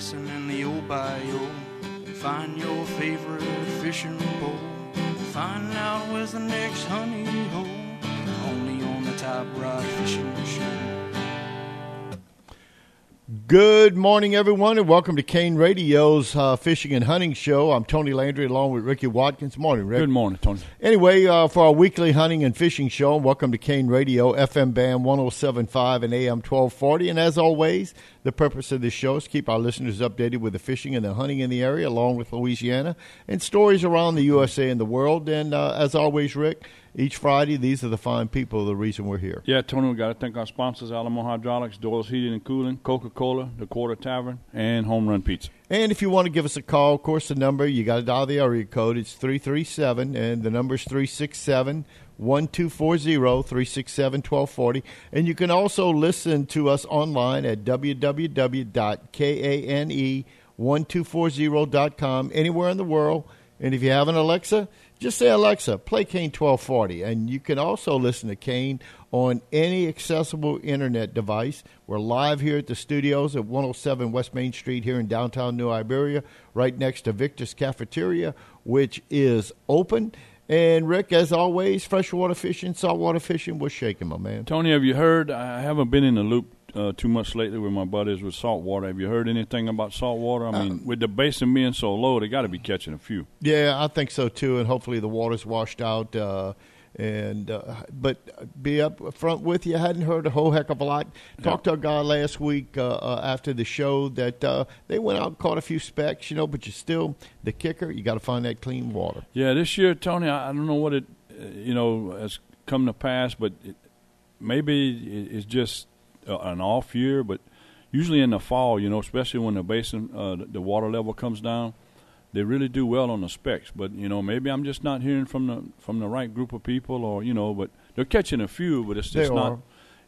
basin and the old bayou. Find your favorite fishing pole. Find out where's the next honey hole. Only on the Top Rod Fishing Show. Good morning, everyone, and welcome to Kane Radio's uh, Fishing and Hunting Show. I'm Tony Landry along with Ricky Watkins. Morning, Rick. Good morning, Tony. Anyway, uh, for our weekly hunting and fishing show, welcome to Kane Radio, FM band 1075 and AM 1240. And as always, the purpose of this show is to keep our listeners updated with the fishing and the hunting in the area, along with Louisiana, and stories around the USA and the world. And uh, as always, Rick, each Friday, these are the fine people, the reason we're here. Yeah, Tony, we got to thank our sponsors Alamo Hydraulics, Doyle's Heating and Cooling, Coca Cola, The Quarter Tavern, and Home Run Pizza. And if you want to give us a call, of course, the number, you got to dial the area code. It's 337, and the number is 367 1240 367 1240. And you can also listen to us online at www.kane1240.com anywhere in the world. And if you have an Alexa, just say Alexa, play Kane 1240. And you can also listen to Kane on any accessible internet device. We're live here at the studios at 107 West Main Street here in downtown New Iberia, right next to Victor's Cafeteria, which is open. And Rick, as always, freshwater fishing, saltwater fishing, we're shaking, my man. Tony, have you heard? I haven't been in the loop uh, too much lately with my buddies with salt water. Have you heard anything about salt water? I mean, uh, with the basin being so low, they got to be catching a few. Yeah, I think so too, and hopefully the water's washed out. Uh, and uh, but be up front with you. I hadn't heard a whole heck of a lot. Talked to a guy last week uh, uh, after the show that uh, they went out and caught a few specks, you know. But you still the kicker. You got to find that clean water. Yeah, this year, Tony, I, I don't know what it uh, you know has come to pass, but it, maybe it's just uh, an off year. But usually in the fall, you know, especially when the basin the water level comes down they really do well on the specs. But you know, maybe I'm just not hearing from the from the right group of people, or you know, but they're catching a few, but it's just not.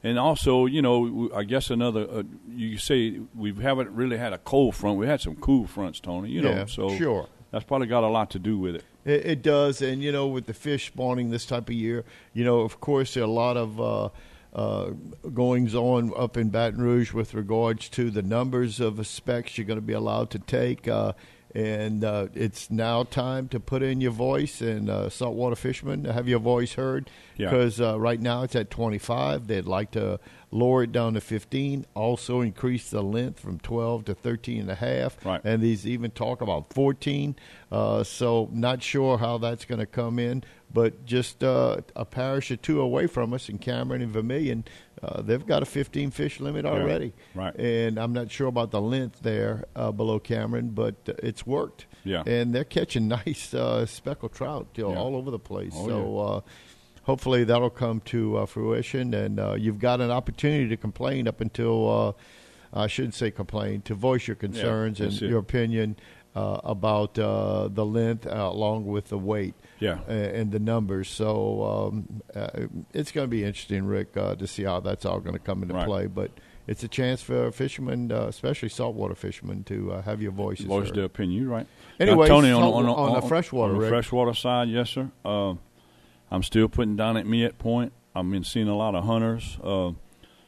And also, you know, I guess another uh, you say we haven't really had a cold front. We had some cool fronts, Tony. You know, yeah, so sure that's probably got a lot to do with it. it. It does, and you know, with the fish spawning this type of year, you know, of course, there are a lot of. Uh, uh, goings on up in Baton Rouge with regards to the numbers of specs you're going to be allowed to take. Uh, and uh, it's now time to put in your voice and uh, saltwater fishermen have your voice heard because yeah. uh, right now it's at 25 they'd like to lower it down to 15 also increase the length from 12 to 13 and a half right. and these even talk about 14 uh, so not sure how that's going to come in but just uh, a parish or two away from us in Cameron and Vermilion uh, they've got a 15 fish limit already. Yeah, right. And I'm not sure about the length there uh, below Cameron, but uh, it's worked. Yeah. And they're catching nice uh, speckled trout you know, yeah. all over the place. Oh, so yeah. Uh, hopefully that'll come to uh, fruition. And you've got an opportunity to complain up until, I shouldn't say complain, to voice your concerns yeah, and it. your opinion about the length along with the weight yeah, and the numbers. So um, uh, it's going to be interesting, Rick, uh, to see how that's all going to come into right. play. But it's a chance for fishermen, uh, especially saltwater fishermen, to uh, have your voices voice heard. their opinion. Right. Anyway, Tony, on, on, on, on, the freshwater, on the freshwater side, yes, sir. Uh, I'm still putting down at Myette Point. I've been seeing a lot of hunters. Uh,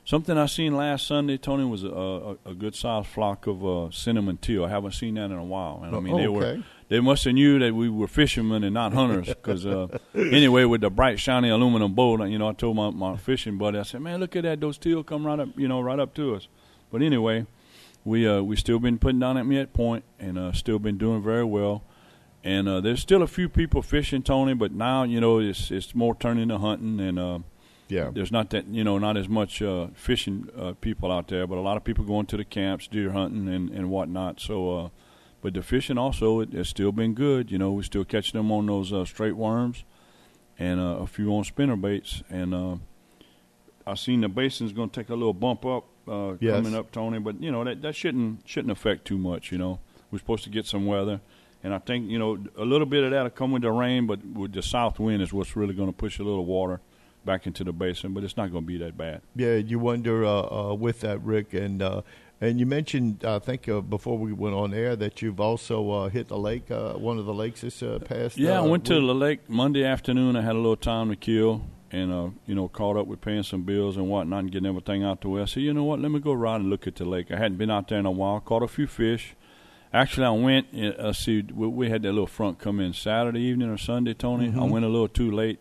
something I seen last Sunday, Tony, was a, a, a good sized flock of uh, cinnamon teal. I haven't seen that in a while. And I mean, oh, they okay. were they must have knew that we were fishermen and not hunters. Because uh, anyway, with the bright, shiny aluminum boat, you know, I told my, my fishing buddy, I said, "Man, look at that! Those teal come right up, you know, right up to us." But anyway, we uh, we still been putting down at Myette Point and uh, still been doing very well. And uh, there's still a few people fishing, Tony, but now you know it's it's more turning to hunting and. Uh, yeah. There's not that you know not as much uh, fishing uh, people out there, but a lot of people going to the camps, deer hunting and and whatnot. So, uh, but the fishing also it, it's still been good. You know, we're still catching them on those uh, straight worms, and uh, a few on spinner baits. And uh, I seen the basin's going to take a little bump up uh, Yes. coming up, Tony. But you know that that shouldn't shouldn't affect too much. You know, we're supposed to get some weather. And I think you know a little bit of that'll come with the rain, but with the south wind is what's really going to push a little water back into the basin. But it's not going to be that bad. Yeah, you wonder uh, uh, with that, Rick, and uh, and you mentioned I think uh, before we went on air that you've also uh, hit the lake, uh, one of the lakes this uh, past. Yeah, I went to week. the lake Monday afternoon. I had a little time to kill, and uh, you know, caught up with paying some bills and whatnot, and getting everything out the way. I said, you know what? Let me go ride and look at the lake. I hadn't been out there in a while. Caught a few fish. Actually, I went. Uh, see, we, we had that little front come in Saturday evening or Sunday, Tony. Mm-hmm. I went a little too late,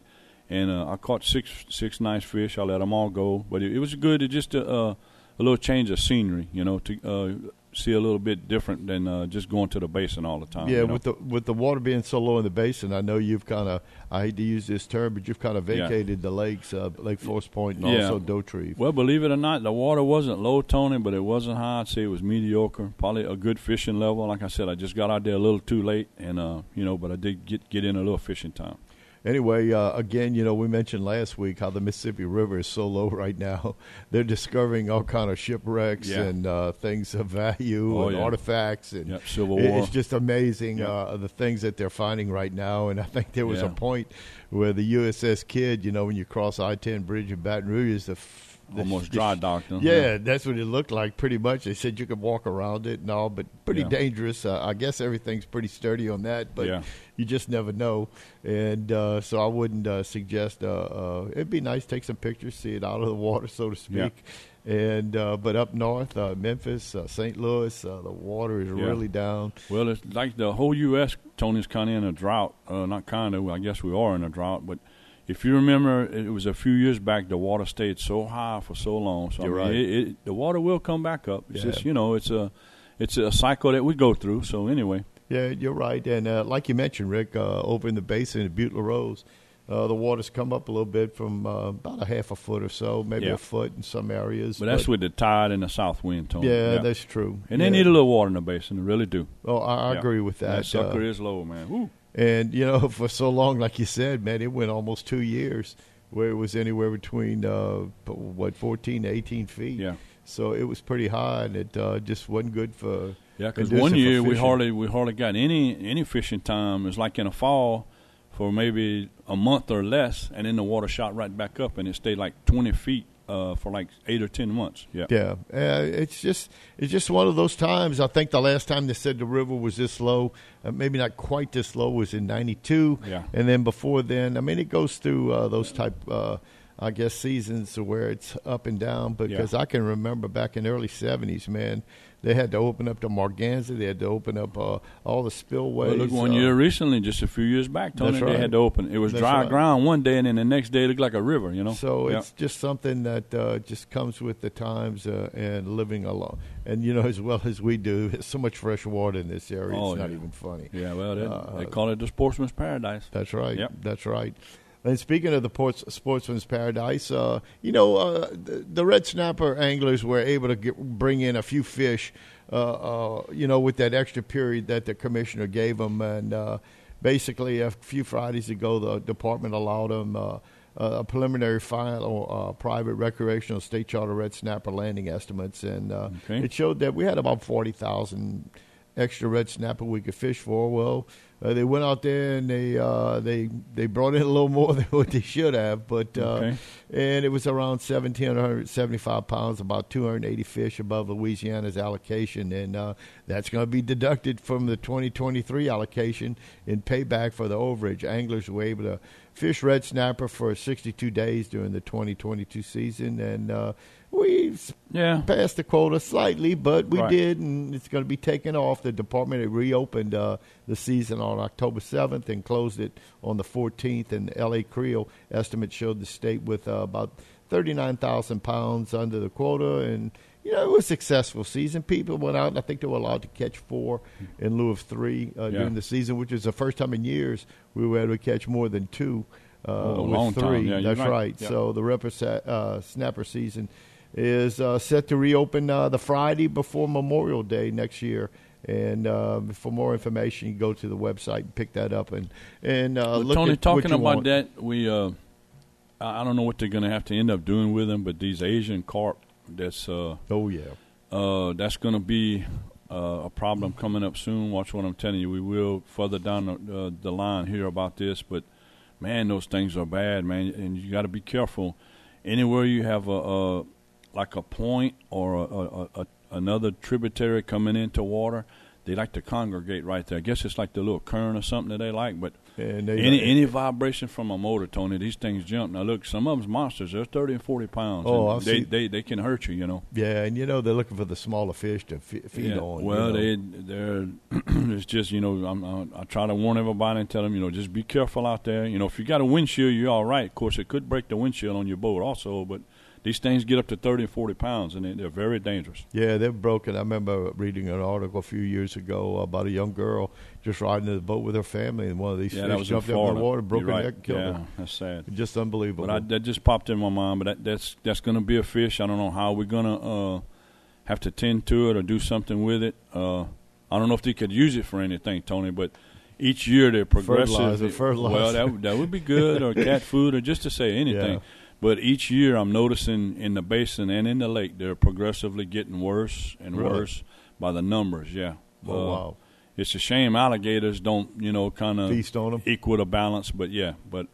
and uh, I caught six six nice fish. I let them all go, but it, it was good. It just a, uh, a little change of scenery, you know, to uh, see a little bit different than uh, just going to the basin all the time. Yeah, you know? with the with the water being so low in the basin, I know you've kind of I hate to use this term, but you've kind of Yeah. vacated the lakes, uh, Lake Fausse Pointe, and Yeah. also Dauterive. Well, believe it or not, the water wasn't low, Tony, but it wasn't high. I'd say it was mediocre. Probably a good fishing level. Like I said, I just got out there a little too late, and uh, you know, but I did get get in a little fishing time. Anyway, uh, again, you know, we mentioned last week how the Mississippi River is so low right now. They're discovering all kind of shipwrecks Yeah. and uh, things of value Oh, and yeah. artifacts, and Yep, Civil War. it's just amazing Yep. uh, the things that they're finding right now. And I think there was a point where the USS Kidd, you know, when you cross I ten Bridge in Baton Rouge, is the f- the Almost dry docked. huh? Yeah, that's what it looked like pretty much. They said you could walk around it and all, but pretty Yeah. dangerous. Uh, I guess everything's pretty sturdy on that, but Yeah. you just never know. And uh, so I wouldn't uh, suggest. Uh, uh, it'd be nice to take some pictures, see it out of the water, so to Yeah. speak. And uh, but up north, uh, Memphis, uh, St. Louis, uh, the water is Yeah. really down. Well, it's like the whole U.S. Tony's kind of in a drought. Uh, not kind of. I guess we are in a drought. But if you remember, it was a few years back. The water stayed so high for so long. So You're I mean, right. it, it, the water will come back up. It's Yeah. just you know, it's a it's a cycle that we go through. So anyway, Yeah, you're right. And uh, like you mentioned, Rick, uh, over in the basin at Butte La Rose, uh, the water's come up a little bit from uh, about a half a foot or so, maybe Yeah. a foot in some areas. but that's with the tide and the south wind, Tony. yeah, that's true. and yeah. they need a little water in the basin. They really do. Oh, I, I Yeah. agree with that. That sucker Uh, is low, man. Woo. And you know, for so long, like you said, man, it went almost two years where it was anywhere between uh, what fourteen to eighteen feet. Yeah. So it was pretty high, and it uh, just wasn't good for. Yeah, because one year we hardly we hardly got any any fishing time. It was like in the fall for maybe a month or less, and then the water shot right back up, and it stayed like twenty feet uh, for like eight or ten months. Yeah, Yeah, uh, it's just it's just one of those times. I think the last time they said the river was this low, uh, maybe not quite this low, was in '92. Yeah. and then before then, I mean, it goes through uh, those type, uh, I guess, seasons where it's up and down. Because I can remember back in the early '70s, man, they had to open up the Morganza, they had to open up uh, all the spillways. Well, look, one uh, year recently, just a few years back, Tony, That's they had to open. It was That's dry right. ground one day, and then the next day it looked like a river. You know. So Yeah. it's just something that uh, just comes with the times uh, and living alone. And you know, as well as we do, there's so much fresh water in this area. Oh, it's not even funny. yeah, well, they, Uh, they call it the sportsman's paradise. That's right. Yep. That's right. And speaking of the ports, sportsman's paradise, uh, you know, uh, the, the red snapper anglers were able to get, bring in a few fish, uh, uh, you know, with that extra period that the commissioner gave them. And uh, basically, a few Fridays ago, the department allowed them uh, a preliminary final uh, private recreational state charter red snapper landing estimates. And uh, Okay. it showed that we had about 40,000 extra red snapper we could fish for. Well, uh, they went out there and they uh, they they brought in a little more than what they should have, but uh, Okay. and it was around seventeen hundred seventy five pounds, about two hundred eighty fish above Louisiana's allocation, and uh, that's going to be deducted from the twenty twenty three allocation in payback for the overage. Anglers were able to fish red snapper for sixty two days during the twenty twenty two season, and uh, we Yeah, passed the quota slightly, but we Right. did, and it's going to be taken off. The department reopened uh, the season on October 7th and closed it on the 14th. And L.A. Creel estimate showed the state with uh, about 39,000 pounds under the quota, and you know it was a successful season. People went out, and I think they were allowed to catch four in lieu of three uh, Yeah. during the season, which is the first time in years we were able to catch more than two. Uh, Oh, with long three. time. Yeah, That's right. right. Yeah. So the ripper uh, snapper season is uh, set to reopen uh, the Friday before Memorial Day next year. And uh, for more information, you go to the website and pick that up. And and uh, Well, look Tony, talking about want. that, we uh, I don't know what they're going to have to end up doing with them, but these Asian carp, that's uh, Oh yeah, uh, that's going to be uh, a problem coming up soon. Watch what I'm telling you. We will further down the, uh, the line hear about this, but man, those things are bad, man, and you got to be careful. Anywhere you have a, a like a point or a, a, a, another tributary coming into water, they like to congregate right there. I guess it's like the little current or something that they like, but And they, Any any vibration from a motor, Tony, these things jump. Now look, some of them's monsters. They're thirty and forty pounds. Oh, and I've they, seen- they they can hurt you. You know. yeah, and you know they're looking for the smaller fish to fe- feed Yeah. on. you Well, know. they they're it's just you know I'm, I, I try to warn everybody and tell them you know just be careful out there. You know if you got a windshield, you're all right. Of course, it could break the windshield on your boat also, but these things get up to thirty and forty pounds, and they, they're very dangerous. Yeah, they're broken. I remember reading an article a few years ago about a young girl just riding in the boat with her family, and one of these Yeah, fish that was in jumped in the water, broke her right. neck, and killed yeah, her. that's sad. Just unbelievable. But I, that just popped in my mind. But that, that's that's going to be a fish. I don't know how we're going to uh, have to tend to it or do something with it. Uh, I don't know if they could use it for anything, Tony. But each year they're progressive. Fertilizer, fertilizer. Well, that would- that would be good, or cat food, or just to say anything. Yeah. But each year I'm noticing in the basin and in the lake they're progressively getting worse and Really? worse by the numbers. Yeah. oh, Uh, wow. It's a shame alligators don't, you know, kind of Feast on them. equal the balance. But yeah, but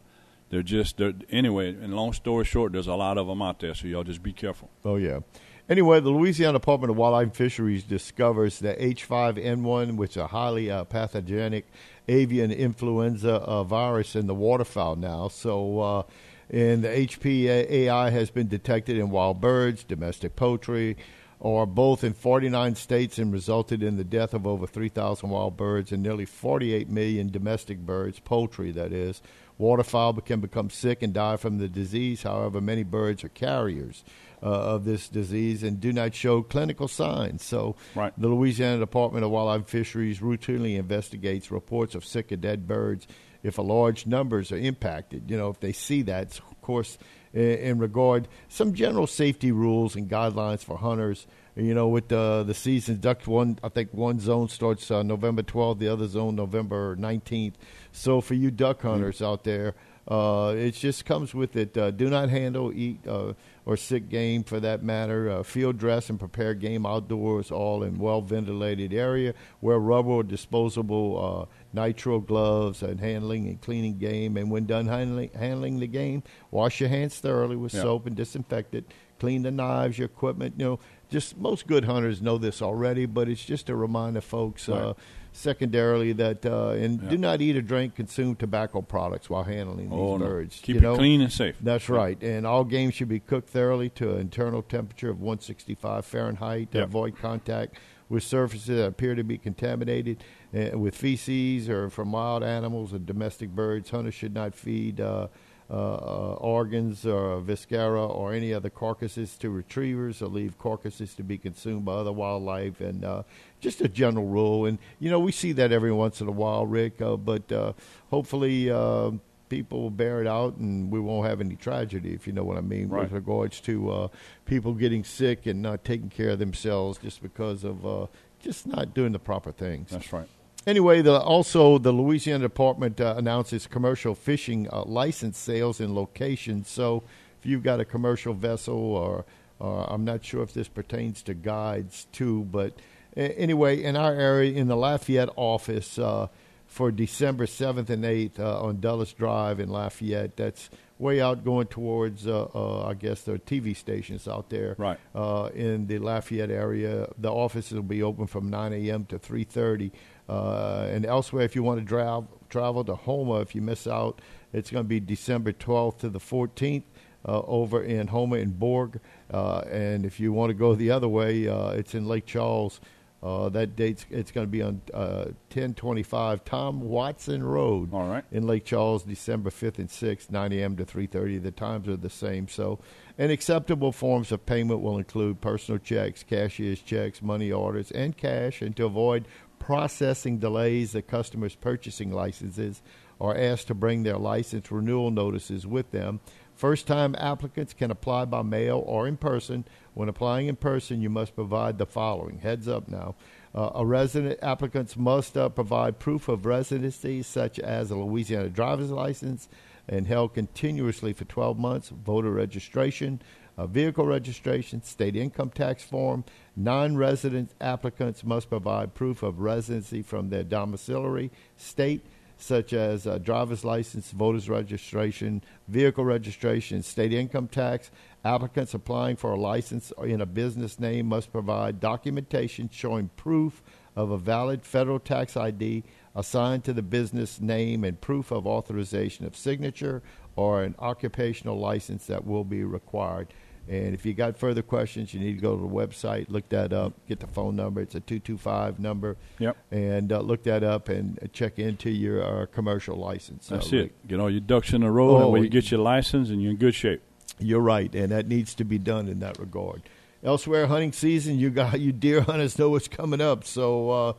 they're just they're anyway. And long story short, there's a lot of them out there, so y'all just be careful. Oh, yeah. Anyway, the Louisiana Department of Wildlife and Fisheries discovers that H5N1, which is a highly uh, pathogenic avian influenza uh, virus in the waterfowl now. So, uh, and the HPAI has been detected in wild birds, domestic poultry, or both in 49 states and resulted in the death of over 3,000 wild birds and nearly 48 million domestic birds, poultry that is. Waterfowl can become sick and die from the disease. However, many birds are carriers uh, of this disease and do not show clinical signs. So, Right. the Louisiana Department of Wildlife and Fisheries routinely investigates reports of sick or dead birds if a large numbers are impacted. You know, if they see that, of course, in regard some general safety rules and guidelines for hunters. You know, with the the season, duck one, I think one zone starts uh, November 12th, the other zone November 19th. So for you duck hunters out there, uh, it just comes with it. Uh, do not handle, eat, uh, or sick game for that matter. Uh, field dress and prepare game outdoors, all in well ventilated area. Wear rubber or disposable uh, nitrile gloves and handling and cleaning game. And when done handling handling the game, wash your hands thoroughly with Yeah. soap and disinfect it. Clean the knives, your equipment. You know, just most good hunters know this already, but it's just a reminder, folks. Uh, Right. Secondarily, that uh, and Yeah. do not eat or drink, consume tobacco products while handling these Oh, no. birds. Keep you it know? clean and safe. That's right. And all games should be cooked thoroughly to an internal temperature of 165 Fahrenheit to Yep. avoid contact with surfaces that appear to be contaminated uh, with feces or from wild animals or domestic birds. Hunters should not feed uh, organs or viscera or any other carcasses to retrievers or leave carcasses to be consumed by other wildlife. And uh, just a general rule. And, you know, we see that every once in a while, Rick, uh, but uh, hopefully. Uh, people will bear it out and we won't have any tragedy, if you know what I mean, Right. with regards to uh, people getting sick and not taking care of themselves just because of uh, just not doing the proper things. That's right. Anyway, the, also the Louisiana Department uh, announces commercial fishing uh, license sales in locations. So if you've got a commercial vessel, or uh, I'm not sure if this pertains to guides too, but a- anyway, in our area, in the Lafayette office uh, for December 7th and 8th uh, on Dulles Drive in Lafayette, that's way out going towards, uh, uh, I guess, the TV stations out there Right. uh, in the Lafayette area. The offices will be open from 9 a.m. to 3:30, uh, and elsewhere. If you want to drive, travel to Houma, if you miss out, it's going to be December 12th to the 14th. Uh, over in Houma and Bourg, uh, and if you want to go the other way, uh, it's in Lake Charles. Uh, that date's it's going to be on uh, 1025 Tom Watson Road All right. in Lake Charles, December 5th and 6th, 9 a.m. to 3:30. The times are the same. So, and acceptable forms of payment will include personal checks, cashier's checks, money orders, and cash. And to avoid processing delays, the customers purchasing licenses are asked to bring their license renewal notices with them. First-time applicants can apply by mail or in person. When applying in person, you must provide the following. Heads up now. Uh, a resident applicants must uh, provide proof of residency, such as a Louisiana driver's license, and held continuously for 12 months, voter registration, vehicle registration, state income tax form. Non-resident applicants must provide proof of residency from their domiciliary state, such as a driver's license, voter's registration, vehicle registration, state income tax. Applicants applying for a license in a business name must provide documentation showing proof of a valid federal tax ID, assigned to the business name and proof of authorization of signature or an occupational license that will be required. And if you got further questions, you need to go to the website, look that up, get the phone number. It's a 225 number. Yep. And uh, look that up and check into your uh, commercial license. Uh, That's uh, it. Get all your ducks in a row, oh, when you get your license, and you're in good shape. You're right, and that needs to be done in that regard. Elsewhere, hunting season, you got you deer hunters know what's coming up. So uh,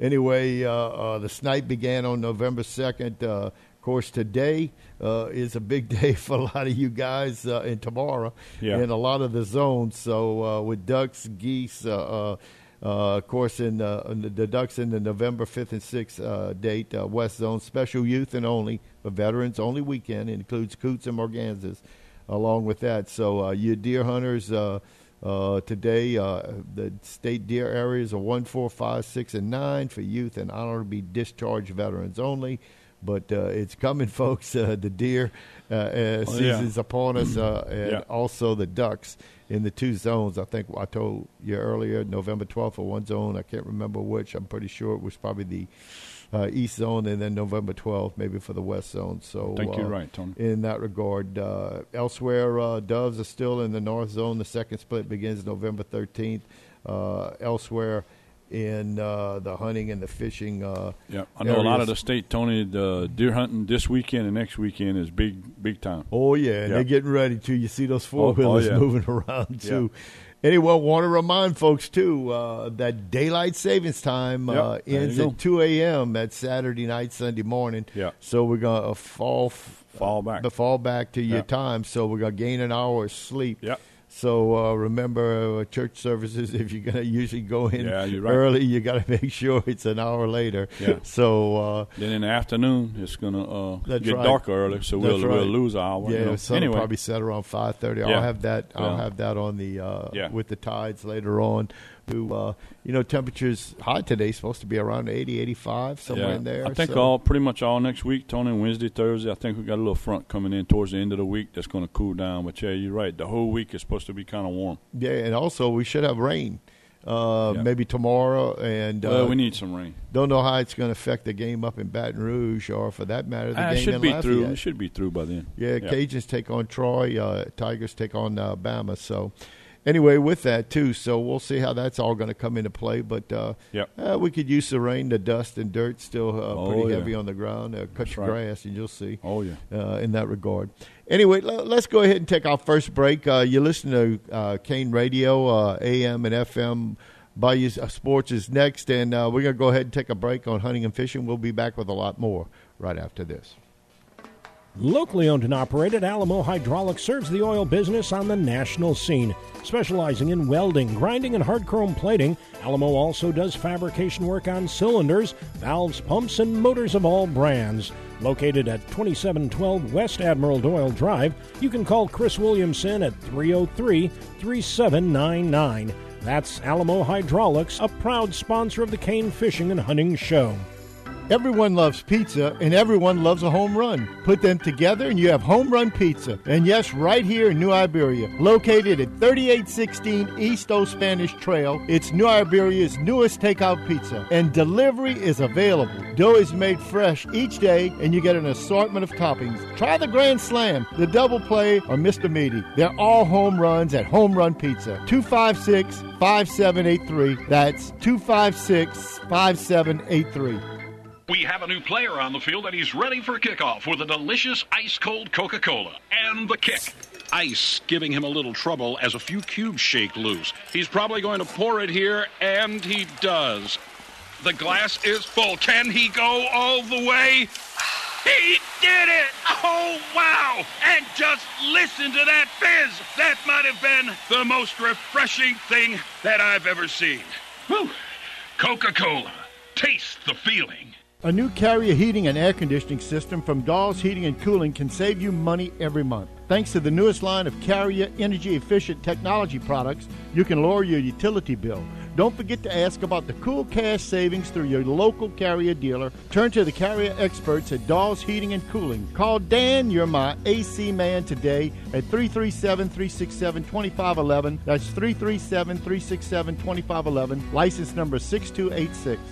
anyway, uh, the snipe began on November 2nd course, today uh, is a big day for a lot of you guys, uh, and tomorrow Yeah. in a lot of the zones. So, uh, with ducks, geese. Uh, uh, uh, of course, in, uh, the, the Ducks in the November 5th and 6th uh, date, uh, West Zone, special youth and only, for veterans only weekend, it includes coots and mergansers along with that. So, uh, you deer hunters, uh, uh, today, uh, the state deer areas are 1, 4, 5, 6, and 9 for youth and honorably discharged veterans only. But uh, it's coming, folks. Uh, the deer uh, uh, Oh, yeah. upon us, uh, and Yeah. also the ducks in the two zones. I think I told you earlier, November 12th for one zone. I can't remember which. I'm pretty sure it was probably the uh, east zone, and then November 12th maybe for the west zone. So I think uh, you're right, Tony. in that regard. Uh, elsewhere, uh, doves are still in the north zone. The second split begins November 13th. Uh, elsewhere, in uh, the hunting and the fishing. Uh, Yeah, I know a lot of the state, Tony. The deer hunting this weekend and next weekend is big, big time. Oh yeah, and Yeah. they're getting ready to. You see those four wheelers oh, yeah. moving around too. Anyway, want to remind folks too uh, that daylight savings time Yep, uh, ends at two a.m. that Saturday night, Sunday morning. Yeah. So we're gonna uh, fall f- Fall back. the fall back to your time. So we're gonna gain an hour of sleep. Yep. So uh, remember, uh, church services. If you're gonna usually go in Yeah, right. early, you got to make sure it's an hour later. Yeah. So uh, Then in the afternoon, it's gonna uh, get right. dark early, so we'll right. we'll lose an hour. Yeah, you know. some anyway, probably set around five thirty. Yeah. I'll have that. I'll have that on the uh, with the tides later on. Who uh, you know, temperatures high today supposed to be around 80, 85, somewhere yeah. in there. I think so- all pretty much all next week, Tony. Wednesday, Thursday. I think we got a little front coming in towards the end of the week that's going to cool down. But yeah, you're right. The whole week is supposed to be kind of warm. Yeah, and also we should have rain. Uh, Yeah. Maybe tomorrow, and uh, well, we need some rain. don't know how it's going to affect the game up in Baton Rouge, or for that matter, the it game should in be Lafayette. through. It should be through by then. Yeah, Cajuns take on Troy. Uh, Tigers take on uh, Bama. So, anyway, with that too, so we'll see how that's all going to come into play. But uh, Yep. uh, we could use the rain. The dust and dirt still uh, Oh, pretty yeah. heavy on the ground. Uh, cut That's your right. grass, and you'll see. Oh yeah. Uh, in that regard. Anyway, l- let's go ahead and take our first break. Uh, you listen to uh, Kane Radio, uh, AM and FM. Bayou Sports is next, and uh, we're going to go ahead and take a break on hunting and fishing. We'll be back with a lot more right after this. Locally owned and operated, Alamo Hydraulics serves the oil business on the national scene. Specializing in welding, grinding, and hard chrome plating, Alamo also does fabrication work on cylinders, valves, pumps, and motors of all brands. Located at 2712 West Admiral Doyle Drive, you can call Chris Williamson at 303 3799. That's Alamo Hydraulics, a proud sponsor of the Kane Fishing and Hunting Show. Everyone loves pizza, and everyone loves a home run. Put them together, and you have home run pizza. And yes, right here in New Iberia, located at 3816 East Old Spanish Trail, it's New Iberia's newest takeout pizza, and delivery is available. Dough is made fresh each day, and you get an assortment of toppings. Try the Grand Slam, the Double Play, or Mr. Meaty. They're all home runs at Home Run Pizza. 256 5783. That's 256 5783. We have a new player on the field, and he's ready for kickoff with a delicious ice cold Coca Cola and the kick. Ice giving him a little trouble as a few cubes shake loose. He's probably going to pour it here, and he does. The glass is full. Can he go all the way? He did it! Oh, wow! And just listen to that fizz! That might have been the most refreshing thing that I've ever seen. Coca Cola. Taste the feeling. A new Carrier heating and air conditioning system from Dawes Heating and Cooling can save you money every month. Thanks to the newest line of Carrier energy efficient technology products, you can lower your utility bill. Don't forget to ask about the cool cash savings through your local Carrier dealer. Turn to the Carrier experts at Dawes Heating and Cooling. Call Dan, you're my AC man today at 337 367 2511. That's 337 367 2511. License number 6286.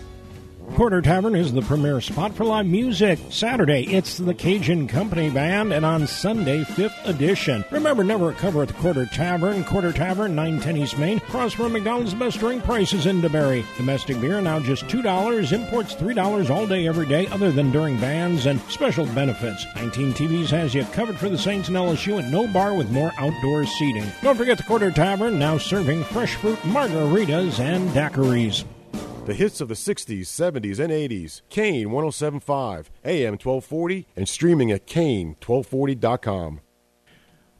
Quarter Tavern is the premier spot for live music. Saturday, it's the Cajun Company Band, and on Sunday, 5th edition. Remember, never cover at the Quarter Tavern. Quarter Tavern, 910 East Main, across from McDonald's best drink prices in DeBerry. Domestic beer now just $2, imports $3 all day, every day, other than during bands and special benefits. 19 TVs has you covered for the Saints and LSU, and no bar with more outdoor seating. Don't forget the Quarter Tavern, now serving fresh fruit margaritas and daiquiris. The hits of the 60s, 70s, and 80s. Kane 1075, AM 1240, and streaming at Kane1240.com.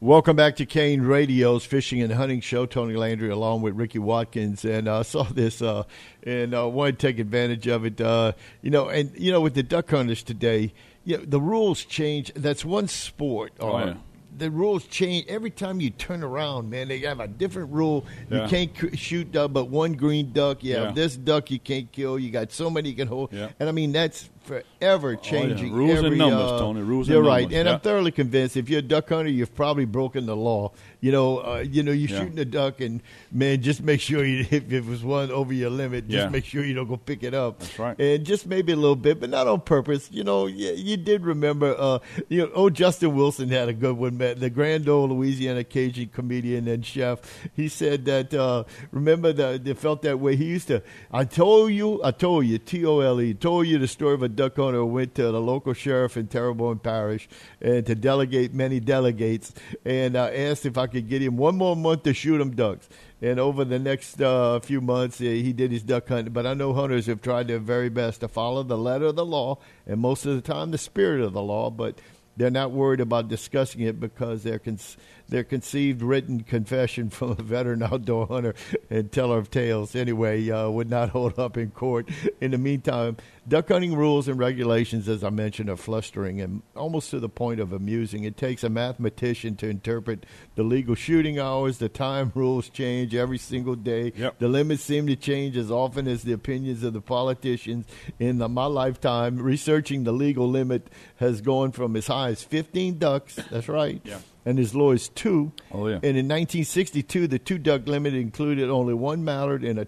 Welcome back to Kane Radio's Fishing and Hunting Show. Tony Landry along with Ricky Watkins. And I uh, saw this uh, and uh, wanted to take advantage of it. Uh, you know, and, you know, with the duck hunters today, you know, the rules change. That's one sport. Oh, yeah the rules change every time you turn around, man. They have a different rule. Yeah. You can't shoot uh, but one green duck. You have yeah. this duck you can't kill. You got so many you can hold. Yeah. And I mean that's forever changing. Oh, yeah. Rules every, and numbers, uh, Tony. Rules you're and right, numbers. and I'm thoroughly convinced. If you're a duck hunter, you've probably broken the law. You know, uh, you know, you're shooting a duck, and man, just make sure you, if it was one over your limit, just make sure you don't go pick it up. That's right. And just maybe a little bit, but not on purpose. You know, you, you did remember. Uh, you know, oh, Justin Wilson had a good one. Man, the grand old Louisiana Cajun comedian and chef. He said that. Uh, remember that they felt that way. He used to. I told you. I told you. T O L E. Told you the story of a duck hunter who went to the local sheriff in Terrebonne Parish and to delegate many delegates and uh, asked if I could get him one more month to shoot him ducks. And over the next uh, few months, he did his duck hunting. But I know hunters have tried their very best to follow the letter of the law, and most of the time the spirit of the law. But they're not worried about discussing it because they're cons- their conceived written confession from a veteran outdoor hunter and teller of tales, anyway, uh, would not hold up in court. In the meantime, duck hunting rules and regulations, as I mentioned, are flustering and almost to the point of amusing. It takes a mathematician to interpret the legal shooting hours. The time rules change every single day. Yep. The limits seem to change as often as the opinions of the politicians. In the, my lifetime, researching the legal limit has gone from as high as 15 ducks. That's right. Yeah and as low as two. Oh, yeah. And in 1962, the two duck limit included only one mallard and a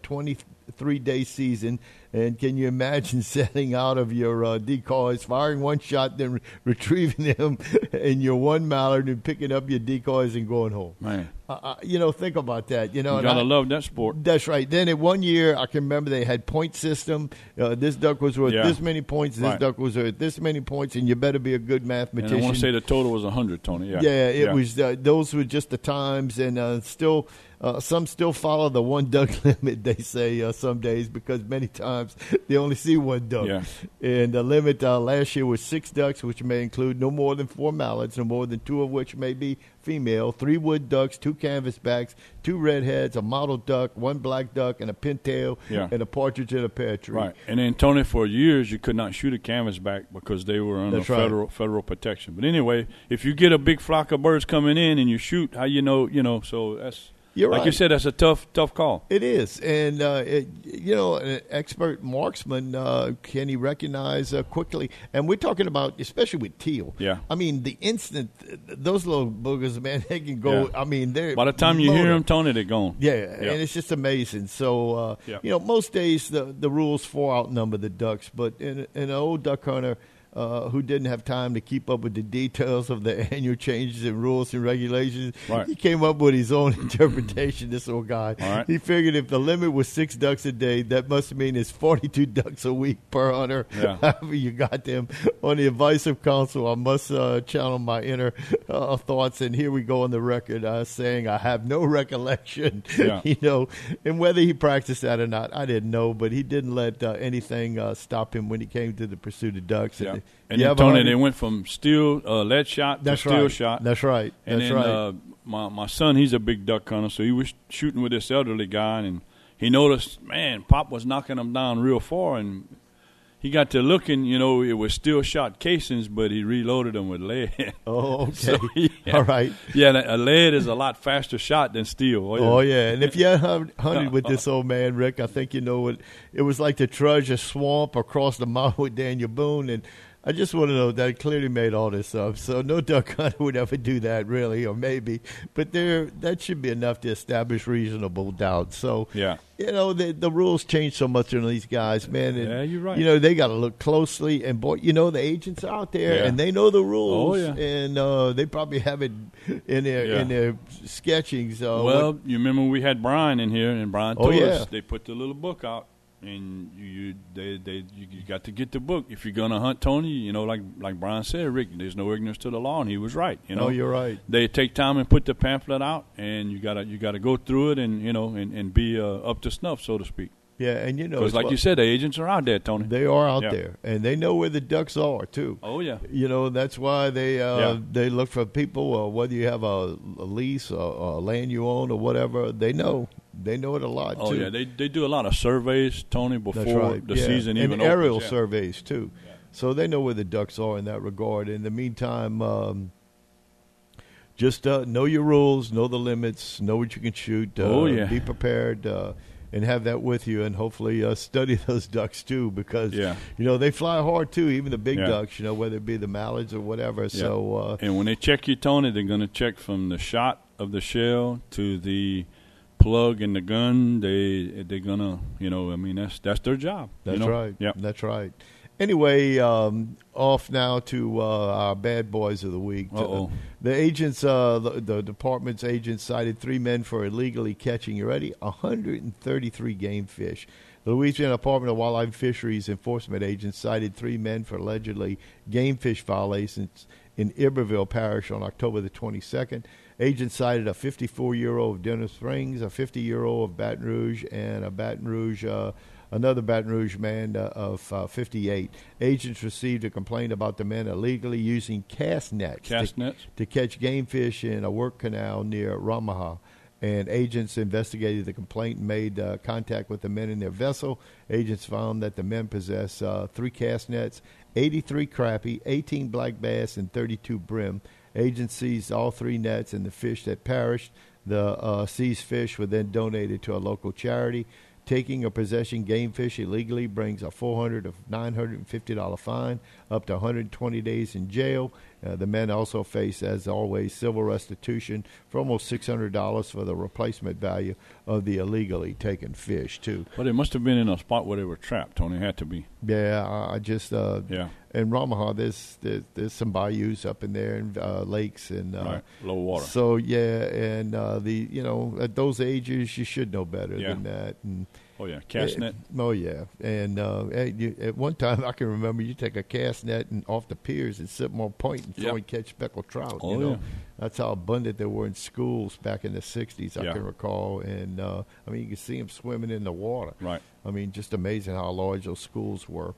23 day season and can you imagine setting out of your uh, decoys, firing one shot, then re- retrieving them in your one mallard and picking up your decoys and going home? Man. Uh, uh, you know, think about that. You know, you gotta I, love that sport. That's right. Then in one year, I can remember they had point system. Uh, this duck was worth yeah. this many points. This right. duck was worth this many points, and you better be a good mathematician. And I want to say the total was hundred, Tony. Yeah, yeah. It yeah. was. Uh, those were just the times, and uh, still uh, some still follow the one duck limit, they say, uh, some days, because many times they only see one duck. Yeah. And the limit uh, last year was six ducks, which may include no more than four mallards, no more than two of which may be female, three wood ducks, two canvasbacks, two redheads, a mottled duck, one black duck, and a pintail, yeah. and a partridge in a pear tree. Right. And then, Tony, for years, you could not shoot a canvasback because they were under That's federal federal protection. But anyway, if you get a big flock of birds coming in and you shoot, how you know, you know, so that's – you're like right. you said, that's a tough, tough call. It is, and uh, it, you know, an expert marksman uh, can he recognize uh, quickly? And we're talking about, especially with teal. Yeah. I mean, the instant those little boogers, man, they can go. Yeah. I mean, they're by the time you hear them, Tony, they're gone. Yeah, yeah, and it's just amazing. So, uh, yeah. you know, most days the the rules far outnumber the ducks, but in, in an old duck hunter uh, who didn't have time to keep up with the details of the annual changes in rules and regulations. Right. He came up with his own interpretation. This old guy. Right. He figured if the limit was six ducks a day, that must mean it's forty-two ducks a week per hunter. Yeah. However, you got them. On the advice of counsel, I must uh, channel my inner uh, thoughts, and here we go on the record uh, saying I have no recollection. Yeah. you know, and whether he practiced that or not, I didn't know. But he didn't let uh, anything uh, stop him when he came to the pursuit of ducks. Yeah. And, and then Tony, 100 they went from steel uh, lead shot to steel right. shot. That's right. And That's then right. uh, my my son, he's a big duck hunter, so he was shooting with this elderly guy, and he noticed, man, Pop was knocking him down real far, and he got to looking, you know, it was steel shot casings, but he reloaded them with lead. oh, okay. So, yeah. All right. yeah, a lead is a lot faster shot than steel. Oh, yeah. Oh yeah, and if you hunted with this old man Rick, I think you know what it was like to trudge a swamp across the mountain with Daniel Boone, and I just want to know that I clearly made all this up. So no duck hunter would ever do that, really, or maybe. But there, that should be enough to establish reasonable doubt. So Yeah. you know the the rules change so much on these guys, man. And, Yeah, you're right. You know they got to look closely, and boy, you know the agents are out there, Yeah. and they know the rules, Oh, yeah. and uh, they probably have it in their Yeah. in their sketching. So well, what- you remember we had Brian in here, and Brian Oh, told yeah. us they put the little book out, and you, you they they you, you got to get the book if you're gonna hunt Tony. You know, like like Brian said, Rick, there's no ignorance to the law, and he was right. You know, oh, you're right. they take time and put the pamphlet out, and you gotta you gotta go through it, and you know, and, and be uh, up to snuff, so to speak. Yeah, and you know, Because like what- you said, the agents are out there, Tony. they are out Yeah. there, and they know where the ducks are too. oh yeah, You know that's why they uh, Yeah. they look for people. Uh, whether you have a, a lease or, or land you own or whatever, they know they know it a lot. oh too. yeah. They they do a lot of surveys, Tony, before right. the yeah. season and even aerial opens. Yeah. surveys too. So they know where the ducks are in that regard. In the meantime, um, just uh, know your rules, know the limits, know what you can shoot. Uh, Oh, yeah. be prepared. Uh, and have that with you, and hopefully uh, study those ducks too, because Yeah. you know they fly hard too. Even the big Yeah. ducks, you know, whether it be the mallards or whatever. So uh, And when they check you, Tony, they're going to check from the shot of the shell to the plug in the gun. They they're gonna, you know, I mean that's that's their job. you That's know? right. Yep. That's right. Anyway, um, off now to uh, our bad boys of the week. Uh-oh. The agents, uh, the, the department's agents cited three men for illegally catching, you ready, 133 game fish. The Louisiana Department of Wildlife and Fisheries enforcement agents cited three men for allegedly game fish violations in Iberville Parish on October the 22nd. Agents cited a 54 year old of Denham Springs, a 50 year old of Baton Rouge, and a Baton Rouge, uh, another Baton Rouge man uh, of uh, 58. Agents received a complaint about the men illegally using cast nets, Cast to, nets? to catch game fish in a work canal near Ramah. And agents investigated the complaint and made uh, contact with the men in their vessel. Agents found that the men possess uh, three cast nets, 83 crappie, 18 black bass, and 32 brim. Agents seized all three nets and the fish that perished. The uh, seized fish were then donated to a local charity. Taking or possessing game fish illegally brings a 400 to $950 fine, up to 120 days in jail. Uh, the men also face, as always, civil restitution for almost $600 for the replacement value of the illegally taken fish, too. But it must have been in a spot where they were trapped, Tony. It had to be. Yeah, I I just uh, Yeah. In Ramah, there's, there's there's some bayous up in there and uh, lakes and uh, right. Low water. So yeah, and uh, the you know at those ages you should know better Yeah. than that. And oh yeah, cast eh, net. Oh yeah, and uh, at, you, at one time I can remember you take a cast net and off the piers and sit them on point and throw and catch speckled trout. Oh, you know, yeah. that's how abundant they were in schools back in the '60s. I Yeah. can recall, and uh, I mean you can see them swimming in the water. Right. I mean, just amazing how large those schools were.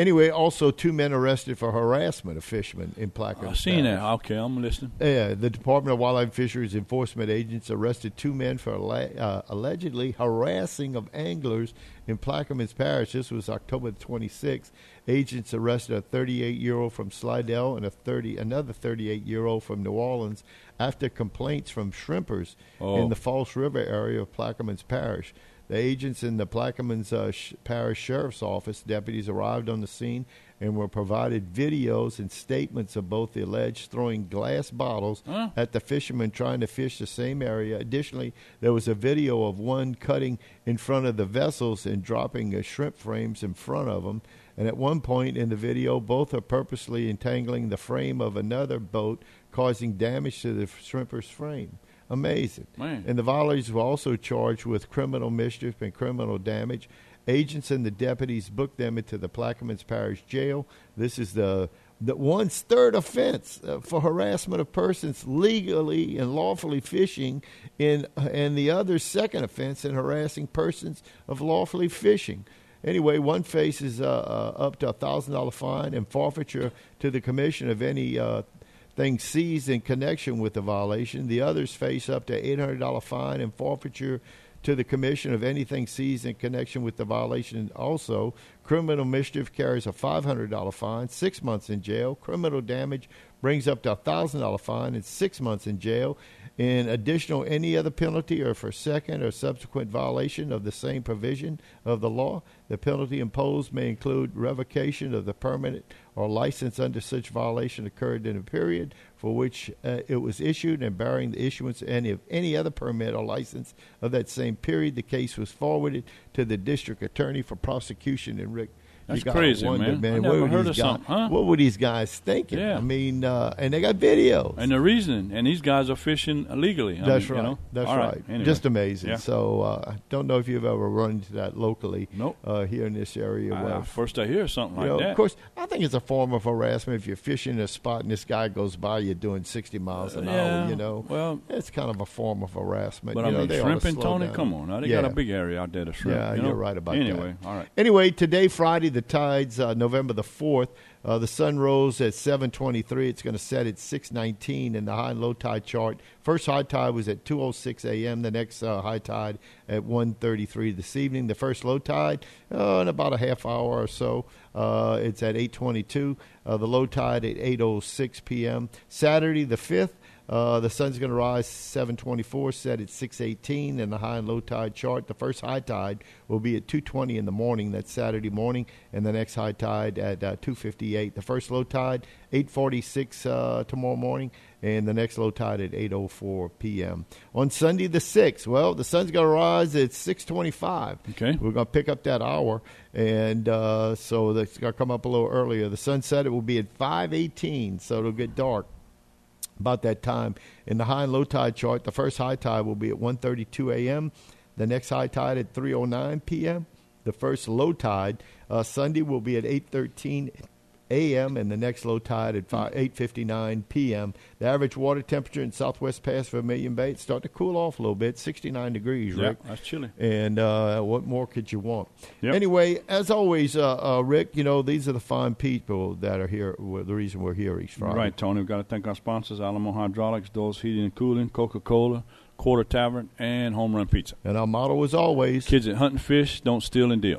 Anyway, also two men arrested for harassment of fishermen in Plaquemines. I seen Parish. that. Okay, I'm listening. Yeah, the Department of Wildlife and Fisheries enforcement agents arrested two men for uh, allegedly harassing of anglers in Plaquemines Parish. This was October 26th. Agents arrested a 38-year-old from Slidell and a 30 another 38-year-old from New Orleans after complaints from shrimpers Oh. in the False River area of Plaquemines Parish. The agents in the Plaquemines uh, sh- Parish Sheriff's Office deputies arrived on the scene and were provided videos and statements of both the alleged throwing glass bottles Huh? at the fishermen trying to fish the same area. Additionally, there was a video of one cutting in front of the vessels and dropping uh, shrimp frames in front of them. And at one point in the video, both are purposely entangling the frame of another boat, causing damage to the shrimper's frame. Amazing. Man. And the violators were also charged with criminal mischief and criminal damage. Agents and the deputies booked them into the Plaquemines Parish Jail. This is the the one's third offense uh, for harassment of persons legally and lawfully fishing, in and the other second offense in harassing persons of lawfully fishing. Anyway, one faces uh, uh, up to a thousand dollar fine and forfeiture to the commission of any uh, thing seized in connection with the violation. The others face up to eight hundred dollar fine and forfeiture to the commission of anything seized in connection with the violation. Also, Criminal mischief carries a $500 fine, six months in jail. Criminal damage brings up to a $1,000 fine and six months in jail. In additional, any other penalty or for second or subsequent violation of the same provision of the law, the penalty imposed may include revocation of the permit or license under such violation occurred in a period for which uh, it was issued and barring the issuance of any of any other permit or license of that same period. The case was forwarded to the district attorney for prosecution. Rick, That's crazy, wonder, man. I what never were heard these of guys, something, huh? What were these guys thinking? Yeah. I mean, uh, and they got videos. And the reason, and these guys are fishing illegally. I That's mean, right. You know? That's All right. Anyway. Just amazing. Yeah. So uh, I don't know if you've ever run into that locally Nope. uh, here in this area. I- where, first I hear something like know, that. Of course, I think it's a form of harassment if you're fishing in a spot and this guy goes by you're doing 60 miles an Uh, yeah, hour. You know, well- it's kind of a form of harassment. But you I know, mean, they shrimp and Tony, down. come on. Now, they got a big area out there to shrimp. Yeah, you know? you're right about anyway, that. all right. Anyway, today, Friday, the tides, uh, November the 4th, uh, the sun rose at 7:23. It's going to set at 6:19 in the high and low tide chart. First high tide was at 2:06 a.m. The next uh, high tide at 1:33 this evening. The first low tide in about a half hour or so. It's at 8:22. Uh, the low tide at 8:06 p.m. Saturday the 5th. Uh, the sun's going to rise 724, set at 618 in the high and low tide chart. The first high tide will be at 220 in the morning, that's Saturday morning, and the next high tide at uh, 258. The first low tide, 846 uh, tomorrow morning, and the next low tide at 804 p.m. On Sunday the 6th, well, the sun's going to rise at 625. Okay. We're going to pick up that hour, and uh, so that's going to come up a little earlier. The sunset, it will be at 518, so it'll get dark about that time. In the high and low tide chart, the first high tide will be at 1:32 a.m. The next high tide at 3:09 p.m. The first low tide uh, Sunday will be at 8:13 a.m. and the next low tide at 5, 8:59 p.m. The average water temperature in Southwest Pass Vermilion Bay it's starting to cool off a little bit, 69 degrees, Yeah, Rick. that's chilly. And uh, what more could you want? Yep. Anyway, as always, uh, uh, Rick, you know these are the fine people that are here. well, The reason we're here each Friday. Right, Tony. We've got to thank our sponsors, Alamo Hydraulics, Dole's Heating and Cooling, Coca-Cola, Quarter Tavern, and Home Run Pizza. And our motto is always Kids that hunt and fish, don't steal and deal.